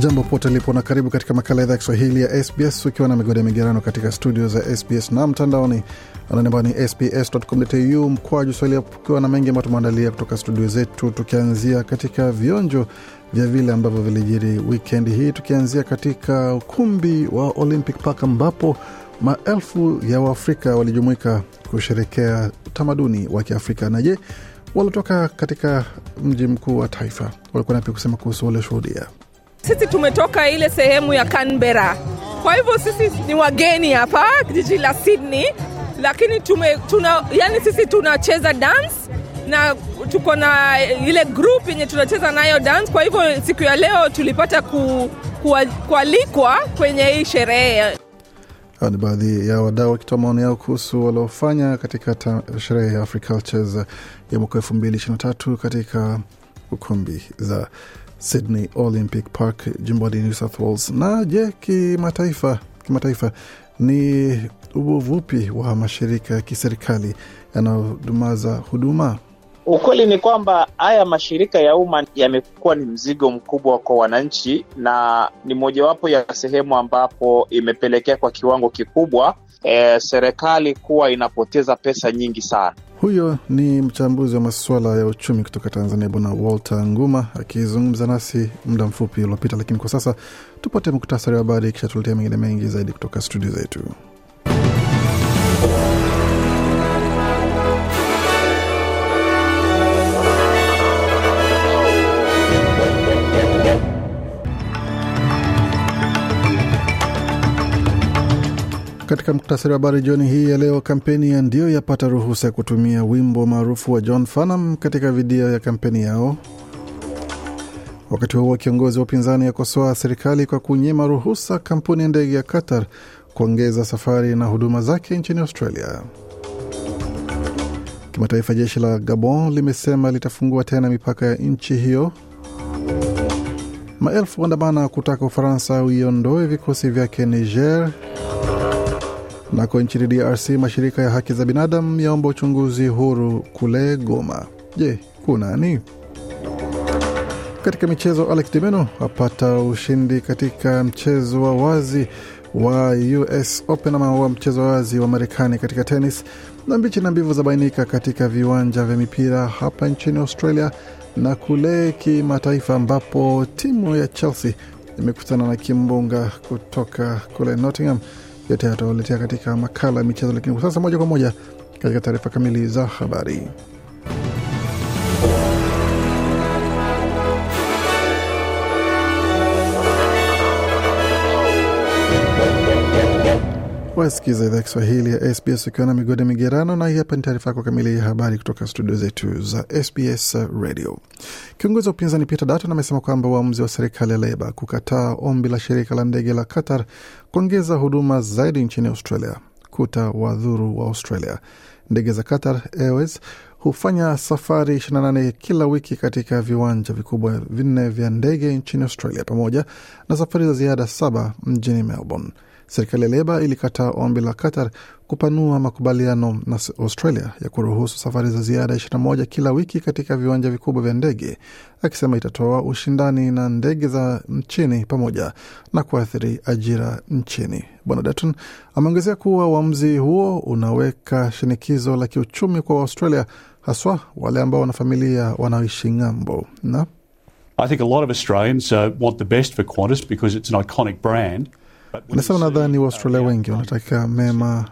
Jambo pote lipo na karibu katika makala idhaa ya Kiswahili ya SBS ukiwa na migode migerano katika studio za SBS na mtandaoni ananamba ni sbs.com.au mkwaju swahili, ukiwa na mengi ambayo tumeandalia kutoka studio zetu, tukianzia katika vionjo vya vile ambavyo vilijiri wikendi hii, tukianzia katika ukumbi wa Olympic Park ambapo maelfu ya Waafrika walijumuika kusherekea utamaduni wa Kiafrika. Na je, waliotoka katika mji mkuu wa taifa walikuwa napi kusema kuhusu walioshuhudia? Sisi tumetoka ile sehemu ya Canberra, kwa hivyo sisi ni wageni hapa jiji la Sydney, lakini tume, tuna, yani sisi tunacheza dance na tuko na ile group yenye tunacheza nayo dance. Kwa hivyo siku ya leo tulipata ku, kualikwa kwenye hii sherehe. Hawa ni baadhi ya wadau wakitoa maoni yao kuhusu waliofanya katika sherehe ya Africultures ya mwaka elfu mbili ishirini na tatu katika ukumbi za Sydney Olympic Park jimboni New South Wales. Na je, kimataifa, kimataifa ni uvupi wa mashirika ya kiserikali yanayodumaza huduma? Ukweli ni kwamba haya mashirika ya umma yamekuwa ni mzigo mkubwa kwa wananchi, na ni mojawapo ya sehemu ambapo imepelekea kwa kiwango kikubwa e, serikali kuwa inapoteza pesa nyingi sana. Huyo ni mchambuzi wa masuala ya uchumi kutoka Tanzania, Bwana Walter Nguma akizungumza nasi muda mfupi uliopita. Lakini kwa sasa tupate muktasari wa habari, kisha tuletea mengine mengi zaidi kutoka studio zetu. Katika muktasari wa habari jioni hii ya leo, kampeni ya ndio yapata ruhusa ya kutumia wimbo maarufu wa John Farnham katika video ya kampeni yao. Wakati huo kiongozi wa upinzani akosoa serikali kwa kunyima ruhusa kampuni ya ndege ya Qatar kuongeza safari na huduma zake nchini Australia. Kimataifa, jeshi la Gabon limesema litafungua tena mipaka ya nchi hiyo. Maelfu waandamana kutaka Ufaransa uiondoe vikosi vyake Niger. Nako nchini DRC mashirika ya haki za binadamu yaomba uchunguzi huru kule Goma. Je, kunani? Katika michezo, Alex Dimeno apata ushindi katika mchezo wa wazi wa US Open ama wa mchezo wazi wa Marekani katika tenis, na mbichi na mbivu zabainika katika viwanja vya mipira hapa nchini Australia na kule kimataifa, ambapo timu ya Chelsea imekutana na kimbunga kutoka kule Nottingham yote yatawaletea katika makala ya michezo, lakini kwa sasa moja kwa moja katika taarifa kamili za habari. Wasikiza idhaa Kiswahili ya SBS ukiwa na migode migerano, na hii hapa ni taarifa yako kamili ya habari kutoka studio zetu za SBS Radio. Kiongozi wa upinzani Peter Dutton amesema kwamba uamuzi wa serikali ya Leba kukataa ombi la shirika la ndege la Qatar kuongeza huduma zaidi nchini Australia kuta wadhuru wa Australia. Ndege za Qatar Airways hufanya safari 28 kila wiki katika viwanja vikubwa vinne vya ndege nchini Australia pamoja na safari za ziada saba mjini Melbourne. Serikali ya Leba ilikataa ombi la Qatar kupanua makubaliano na Australia ya kuruhusu safari za ziada 21 kila wiki katika viwanja vikubwa vya ndege, akisema itatoa ushindani na ndege za nchini pamoja na kuathiri ajira nchini. Bwana Dutton ameongezea kuwa uamuzi huo unaweka shinikizo la kiuchumi kwa Australia, haswa wale ambao wana familia wanaoishi ng'ambo na I think a lot of Australians uh, want the best for Qantas because it's an iconic brand. Anasema nadhani Waaustralia wengi wanataka mema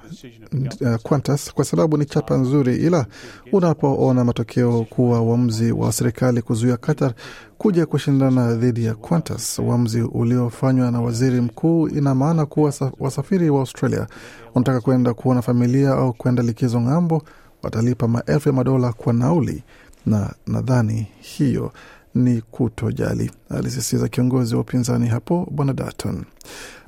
uh, Qantas kwa sababu ni chapa nzuri, ila unapoona matokeo kuwa uamuzi wa serikali kuzuia Qatar kuja kushindana dhidi ya Qantas, uamuzi uliofanywa na waziri mkuu, ina maana kuwa wasafiri wa Australia wanataka kwenda kuona familia au kwenda likizo ng'ambo, watalipa maelfu ya madola kwa nauli, na nadhani hiyo ni kutojali, alisisitiza kiongozi wa upinzani hapo Bwana Dutton.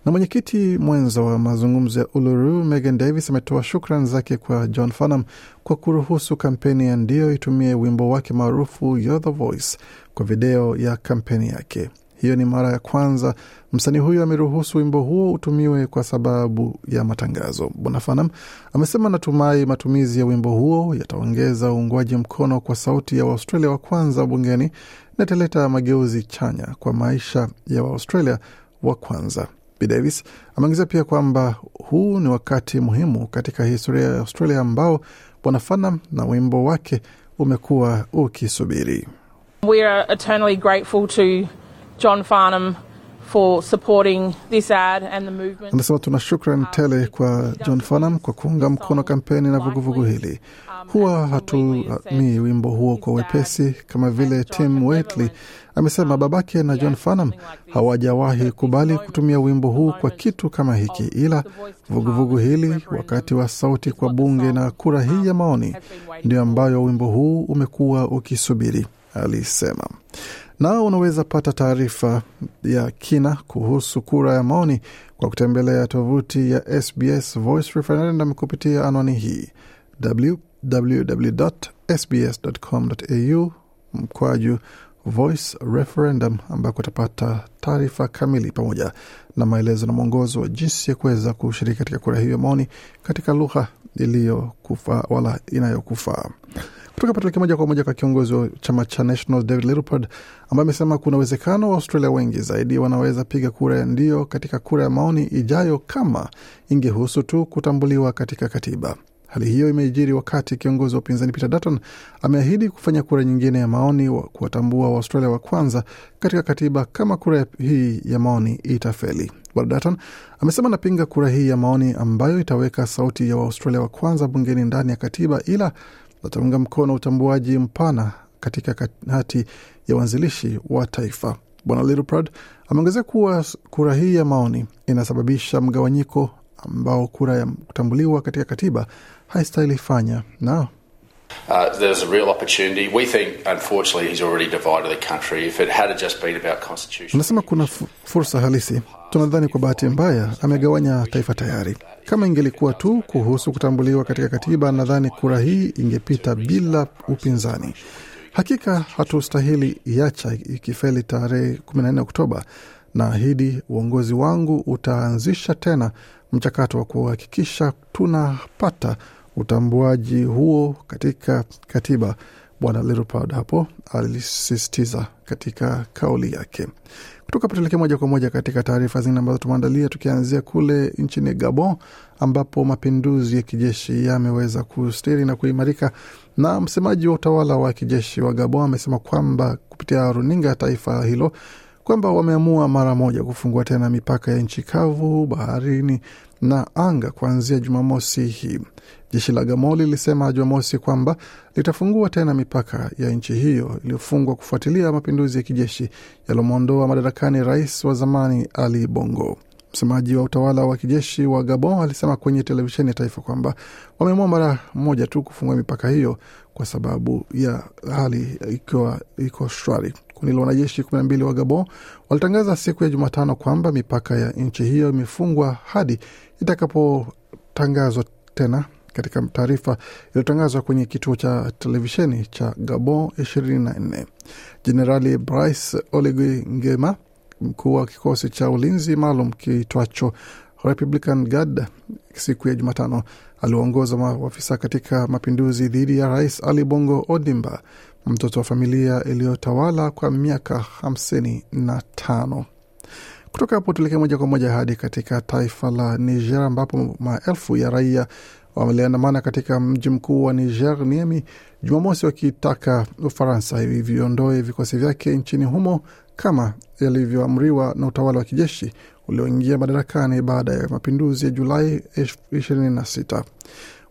Na mwenyekiti mwenza wa mazungumzo ya Uluru Megan Davis ametoa shukran zake kwa John Farnham kwa kuruhusu kampeni ya Ndio itumie wimbo wake maarufu You're the Voice kwa video ya kampeni yake. Hiyo ni mara ya kwanza msanii huyo ameruhusu wimbo huo utumiwe kwa sababu ya matangazo. Bwana Fanam amesema natumai matumizi ya wimbo huo yataongeza uungwaji mkono kwa sauti ya Waustralia wa kwanza bungeni na italeta mageuzi chanya kwa maisha ya Waustralia wa kwanza. B Davis ameongezea pia kwamba huu ni wakati muhimu katika historia ya Australia ambao Bwana Fanam na wimbo wake umekuwa ukisubiri. We are eternally grateful to John Farnham for supporting this ad and the movement. Anasema tuna shukran tele kwa John Farnham kwa kuunga mkono kampeni na vuguvugu hili. Huwa hatumii wimbo huo kwa wepesi, kama vile Tim Waitley amesema babake na John Farnham hawajawahi kubali kutumia wimbo huu kwa kitu kama hiki, ila vuguvugu vugu hili wakati wa sauti kwa bunge na kura hii ya maoni ndio ambayo wimbo huu umekuwa ukisubiri, alisema. Nao unaweza pata taarifa ya kina kuhusu kura ya maoni kwa kutembelea tovuti ya SBS Voice Referendum kupitia anwani hii www.sbs.com.au mkwaju Voice Referendum, ambako utapata taarifa kamili pamoja na maelezo na mwongozo wa jinsi ya kuweza kushiriki katika kura hiyo ya maoni katika lugha iliyokufaa wala inayokufaa. Kutoka moja kwa moja kwa kiongozi wa chama cha National David Littleproud ambaye amesema kuna uwezekano wa Australia wengi zaidi wanaweza piga kura ya ndio katika kura ya maoni ijayo kama ingehusu tu kutambuliwa katika katiba. Hali hiyo imejiri wakati kiongozi wa upinzani Peter Dutton ameahidi kufanya kura nyingine ya maoni wa kuwatambua Waaustralia wa kwanza katika katiba kama kura hii ya maoni itafeli. Bwana Dutton amesema anapinga kura hii ya maoni ambayo itaweka sauti ya Waaustralia wa kwanza bungeni ndani ya katiba, ila ataunga mkono utambuaji mpana katika hati ya uanzilishi wa taifa. Bwana Littleproud ameongezea kuwa kura hii ya maoni inasababisha mgawanyiko ambao kura ya kutambuliwa katika katiba haistahili fanya na Uh, there's a real opportunity. We think, unfortunately, he's already divided the country. If it had just been about constitution, anasema kuna fursa halisi. Tunadhani kwa bahati mbaya amegawanya taifa tayari. Kama ingelikuwa tu kuhusu kutambuliwa katika katiba, nadhani kura hii ingepita bila upinzani. Hakika hatustahili iacha ikifeli tarehe 14 Oktoba. Naahidi uongozi wangu utaanzisha tena mchakato wa kuhakikisha tunapata utambuaji huo katika katiba. Bwana Littleproud hapo alisisitiza katika kauli yake. Kutoka tuelekee moja kwa moja katika taarifa zingine ambazo tumeandalia, tukianzia kule nchini Gabon ambapo mapinduzi ya kijeshi yameweza kustiri na kuimarika, na msemaji wa utawala wa kijeshi wa Gabon amesema kwamba kupitia runinga ya taifa hilo kwamba wameamua mara moja kufungua tena mipaka ya nchi kavu, baharini na anga kuanzia Jumamosi hii. Jeshi la Gabon lilisema Jumamosi kwamba litafungua tena mipaka ya nchi hiyo iliyofungwa kufuatilia mapinduzi ya kijeshi yaliyomwondoa madarakani rais wa zamani Ali Bongo. Msemaji wa utawala wa kijeshi wa Gabon alisema kwenye televisheni ya taifa kwamba wameamua mara moja tu kufungua mipaka hiyo kwa sababu ya hali ikiwa iko shwari. Kundi la wanajeshi kumi na mbili wa Gabon walitangaza siku ya Jumatano kwamba mipaka ya nchi hiyo imefungwa hadi itakapotangazwa tena. Katika taarifa iliyotangazwa kwenye kituo cha televisheni cha Gabon 24 Jenerali Brice Oligui Nguema, mkuu wa kikosi cha ulinzi maalum kiitwacho Republican Guard, siku ya Jumatano aliongoza maafisa katika mapinduzi dhidi ya rais Ali Bongo Odimba, mtoto wa familia iliyotawala kwa miaka hamsini na tano. Kutoka hapo tuelekee moja kwa moja hadi katika taifa la Niger ambapo maelfu ya raia waliandamana katika mji mkuu wa Niger, Niamey, Jumamosi, wakitaka Ufaransa viondoe vikosi vyake nchini humo kama yalivyoamriwa na utawala wa kijeshi ulioingia madarakani baada ya mapinduzi ya Julai 26.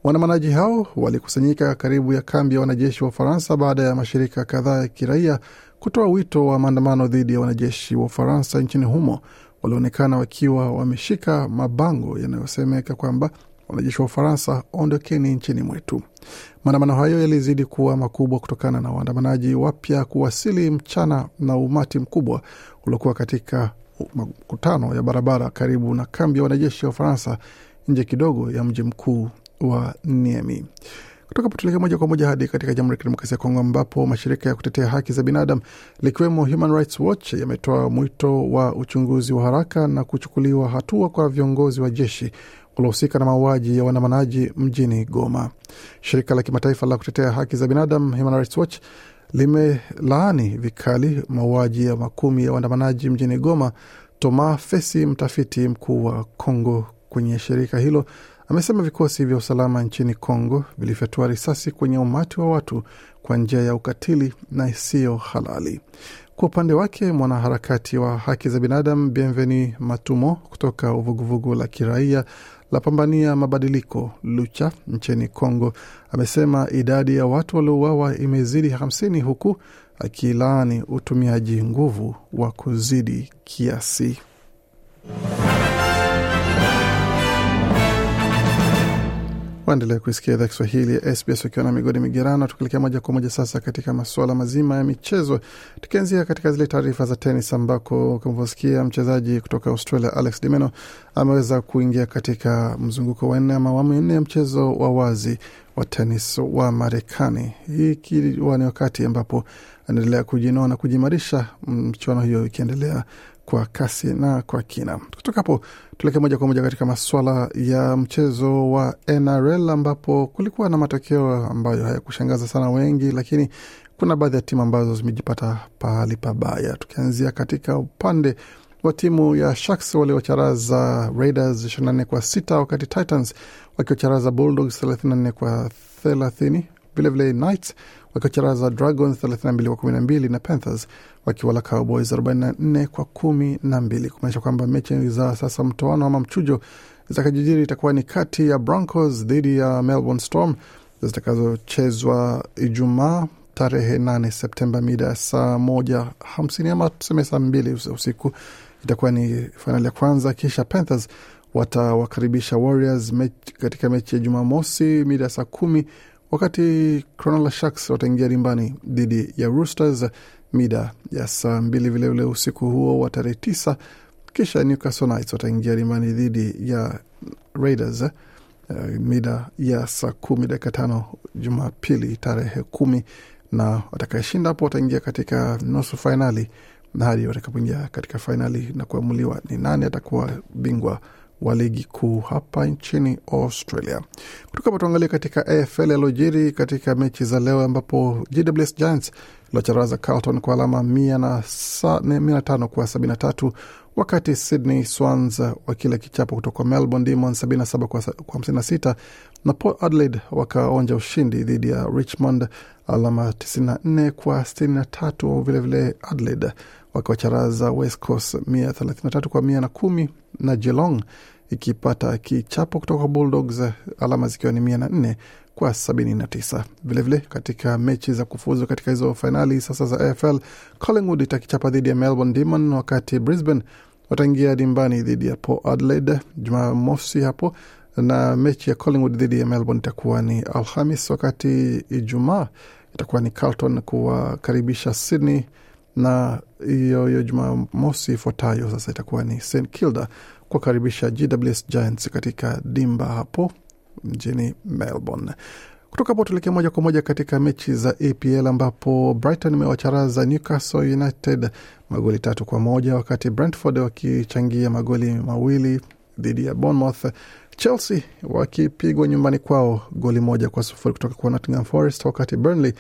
Waandamanaji hao walikusanyika karibu ya kambi ya wanajeshi wa Ufaransa baada ya mashirika kadhaa ya kiraia kutoa wito wa maandamano dhidi ya wanajeshi wa Ufaransa nchini humo walionekana wakiwa wameshika mabango yanayosemeka kwamba wanajeshi wa Ufaransa ondokeni nchini mwetu. Maandamano hayo yalizidi kuwa makubwa kutokana na waandamanaji wapya kuwasili mchana na umati mkubwa uliokuwa katika makutano ya barabara karibu na kambi ya wanajeshi wa Ufaransa nje kidogo ya mji mkuu wa Niemi. Kutoka potulekea moja kwa moja hadi katika Jamhuri ya Kidemokrasia ya Kongo, ambapo mashirika ya kutetea haki za binadamu likiwemo Human Rights Watch yametoa mwito wa uchunguzi wa haraka na kuchukuliwa hatua kwa viongozi wa jeshi waliohusika na mauaji ya waandamanaji mjini Goma. Shirika la kimataifa la kutetea haki za binadamu Human Rights Watch limelaani vikali mauaji ya makumi ya waandamanaji mjini Goma. Toma Fesi, mtafiti mkuu wa Kongo kwenye shirika hilo, amesema vikosi vya usalama nchini Kongo vilifyatua risasi kwenye umati wa watu kwa njia ya ukatili na isiyo halali. Kwa upande wake mwanaharakati wa haki za binadamu Bienveni Matumo kutoka uvuguvugu la kiraia la pambania mabadiliko Lucha nchini Kongo amesema idadi ya watu waliouawa imezidi hamsini huku akilaani utumiaji nguvu wa kuzidi kiasi. Waendelea kuisikia idhaa Kiswahili ya SBS ukiwa na migodi migerano, tukielekea moja kwa moja sasa katika masuala mazima ya michezo, tukianzia katika zile taarifa za tenis, ambako kamavyosikia mchezaji kutoka Australia Alex de Minaur ameweza kuingia katika mzunguko wa nne ama awamu ya nne ya mchezo wa wazi wa tenis wa Marekani, hii ikiwa ni wakati ambapo anaendelea kujinoa na kujimarisha, mchuano hiyo ikiendelea kwa kasi na kwa kina. Kutoka hapo tuelekee moja kwa moja katika maswala ya mchezo wa NRL ambapo kulikuwa na matokeo ambayo hayakushangaza sana wengi, lakini kuna baadhi ya timu ambazo zimejipata pahali pabaya. Tukianzia katika upande wa timu ya Sharks waliocharaza Raiders 24 kwa sita, wakati Titans wakiwacharaza Bulldogs 34 kwa 30. Vilevile Knights wakiwacharaza Dragons 32 kwa 12 na Panthers wakiwala Cowboys 44 kwa kumi na mbili, kumaanisha kwamba mechi za sasa mtoano ama mchujo zitakajijiri itakuwa ni kati ya Broncos dhidi ya Melbourne Storm zitakazochezwa Ijumaa tarehe 8 Septemba mida ya saa moja hamsini ama tuseme saa mbili usiku. Itakuwa ni fainali ya kwanza, kisha Panthers watawakaribisha Warriors mechi, katika mechi ya Jumamosi mida ya saa kumi wakati Cronulla Sharks wataingia dimbani dhidi ya Roosters mida ya saa mbili vilevile usiku huo wa tarehe tisa. Kisha Newcastle Knights wataingia dimbani dhidi ya Raiders uh, mida ya saa kumi dakika tano Jumapili tarehe kumi, na watakaeshinda hapo wataingia katika nusu fainali na hadi watakapoingia katika fainali na kuamuliwa ni nani atakuwa bingwa wa ligi kuu hapa nchini Australia. Kutoka hapo tuangalie katika AFL yaliojiri katika mechi za leo, ambapo GWS Giants iliocharaza Carlton kwa alama mia na tano kwa sabini na tatu wakati Sydney Swans wakila kichapo kutoka Melbourne Demons 77 kwa 56 na Port Adelaide wakaonja ushindi dhidi ya Richmond alama 94 kwa 63. Vilevile Adelaide wakiwacharaza West Coast 133 kwa 110 na Geelong ikipata kichapo kutoka kwa Bulldogs alama zikiwa ni 104 kwa 79. Vilevile katika mechi za kufuzu katika hizo fainali sasa za AFL, Collingwood itakichapa dhidi ya Melbourne Demon, wakati Brisbane wataingia dimbani dhidi ya Port Adelaide Jumamosi hapo, na mechi ya Collingwood dhidi ya Melbourne itakuwa ni Alhamis, wakati Ijumaa itakuwa ni Carlton kuwakaribisha Sydney na hiyo hiyo Jumamosi ifuatayo sasa itakuwa ni St Kilda kuwakaribisha GWS Giants katika dimba hapo mjini Melbourne. Kutoka hapo tuelekea moja kwa moja katika mechi za APL ambapo Brighton imewacharaza Newcastle United magoli tatu kwa moja wakati Brentford wakichangia magoli mawili dhidi ya Bournemouth. Chelsea wakipigwa nyumbani kwao goli moja kwa sufuri kutoka kwa Nottingham Forest, wakati Burnley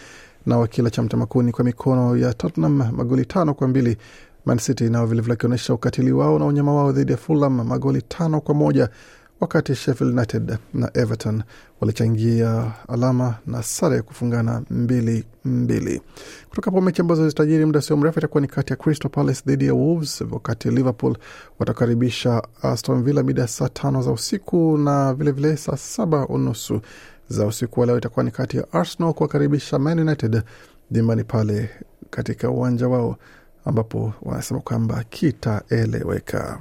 na wakila cha mtamakuni kwa mikono ya Tottenham magoli tano kwa mbili. Man City nao vilevile wakionyesha ukatili wao na unyama wao dhidi ya Fulham magoli tano kwa moja wakati Sheffield United na Everton walichangia alama na sare kufungana mbili mbili. Kutoka hapo mechi ambazo zitajiri muda sio mrefu itakuwa ni kati ya Crystal Palace dhidi ya Wolves, wakati Liverpool watakaribisha Aston Villa mida ya saa tano za usiku na vilevile saa saba unusu za usiku wa leo itakuwa ni kati ya Arsenal kuwakaribisha Man United dimbani pale katika uwanja wao ambapo wanasema kwamba kitaeleweka.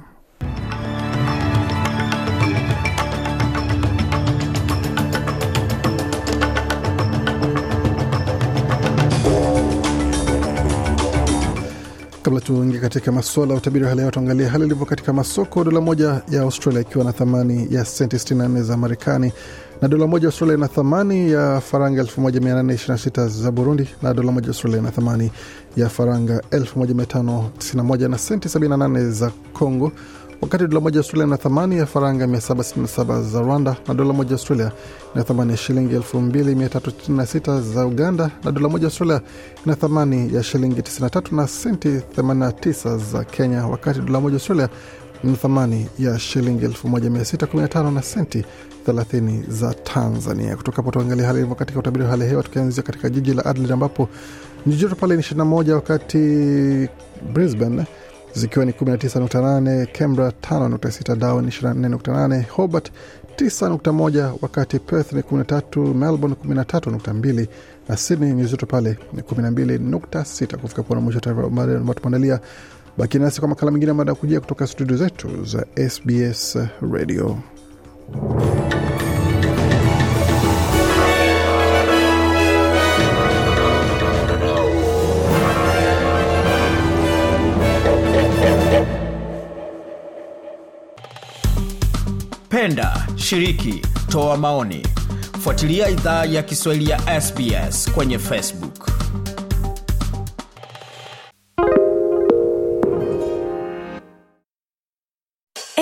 Kabla tuingie katika masuala ya utabiri wa hali ya hewa, tuangalie hali ilivyo katika masoko. Dola moja ya Australia ikiwa na thamani ya senti 64 za Marekani, na dola moja Australia ina thamani ya faranga 1826 za Burundi, na dola moja Australia ina thamani ya faranga 1591 na senti 78 za Congo, wakati dola moja Australia ina thamani ya faranga 777 za Rwanda, na dola moja Australia ina thamani ya shilingi 2366 za Uganda, na dola moja Australia ina thamani ya shilingi 93 na senti 89 za Kenya, wakati dola moja Australia ina thamani ya shilingi 1615 na senti 30 za Tanzania. Kutoka hapo tuangalia hali ilivyo katika utabiri wa hali ya hewa, tukianzia katika jiji la Adelaide ambapo nyuzi joto pale ni 21, wakati Brisbane zikiwa ni 19.8, Canberra 5.6, Darwin 24.8, Hobart 9.1, wakati Perth ni 13, Melbourne 13.2 na Sydney nyuzi joto pale ni 12.6. Kufika pona mwisho taarifa ambayo tumeandalia. Baki nasi kwa makala mengine ambayo kujia kutoka studio zetu za SBS Radio. Penda, shiriki, toa maoni. Fuatilia idhaa ya Kiswahili ya SBS kwenye Facebook.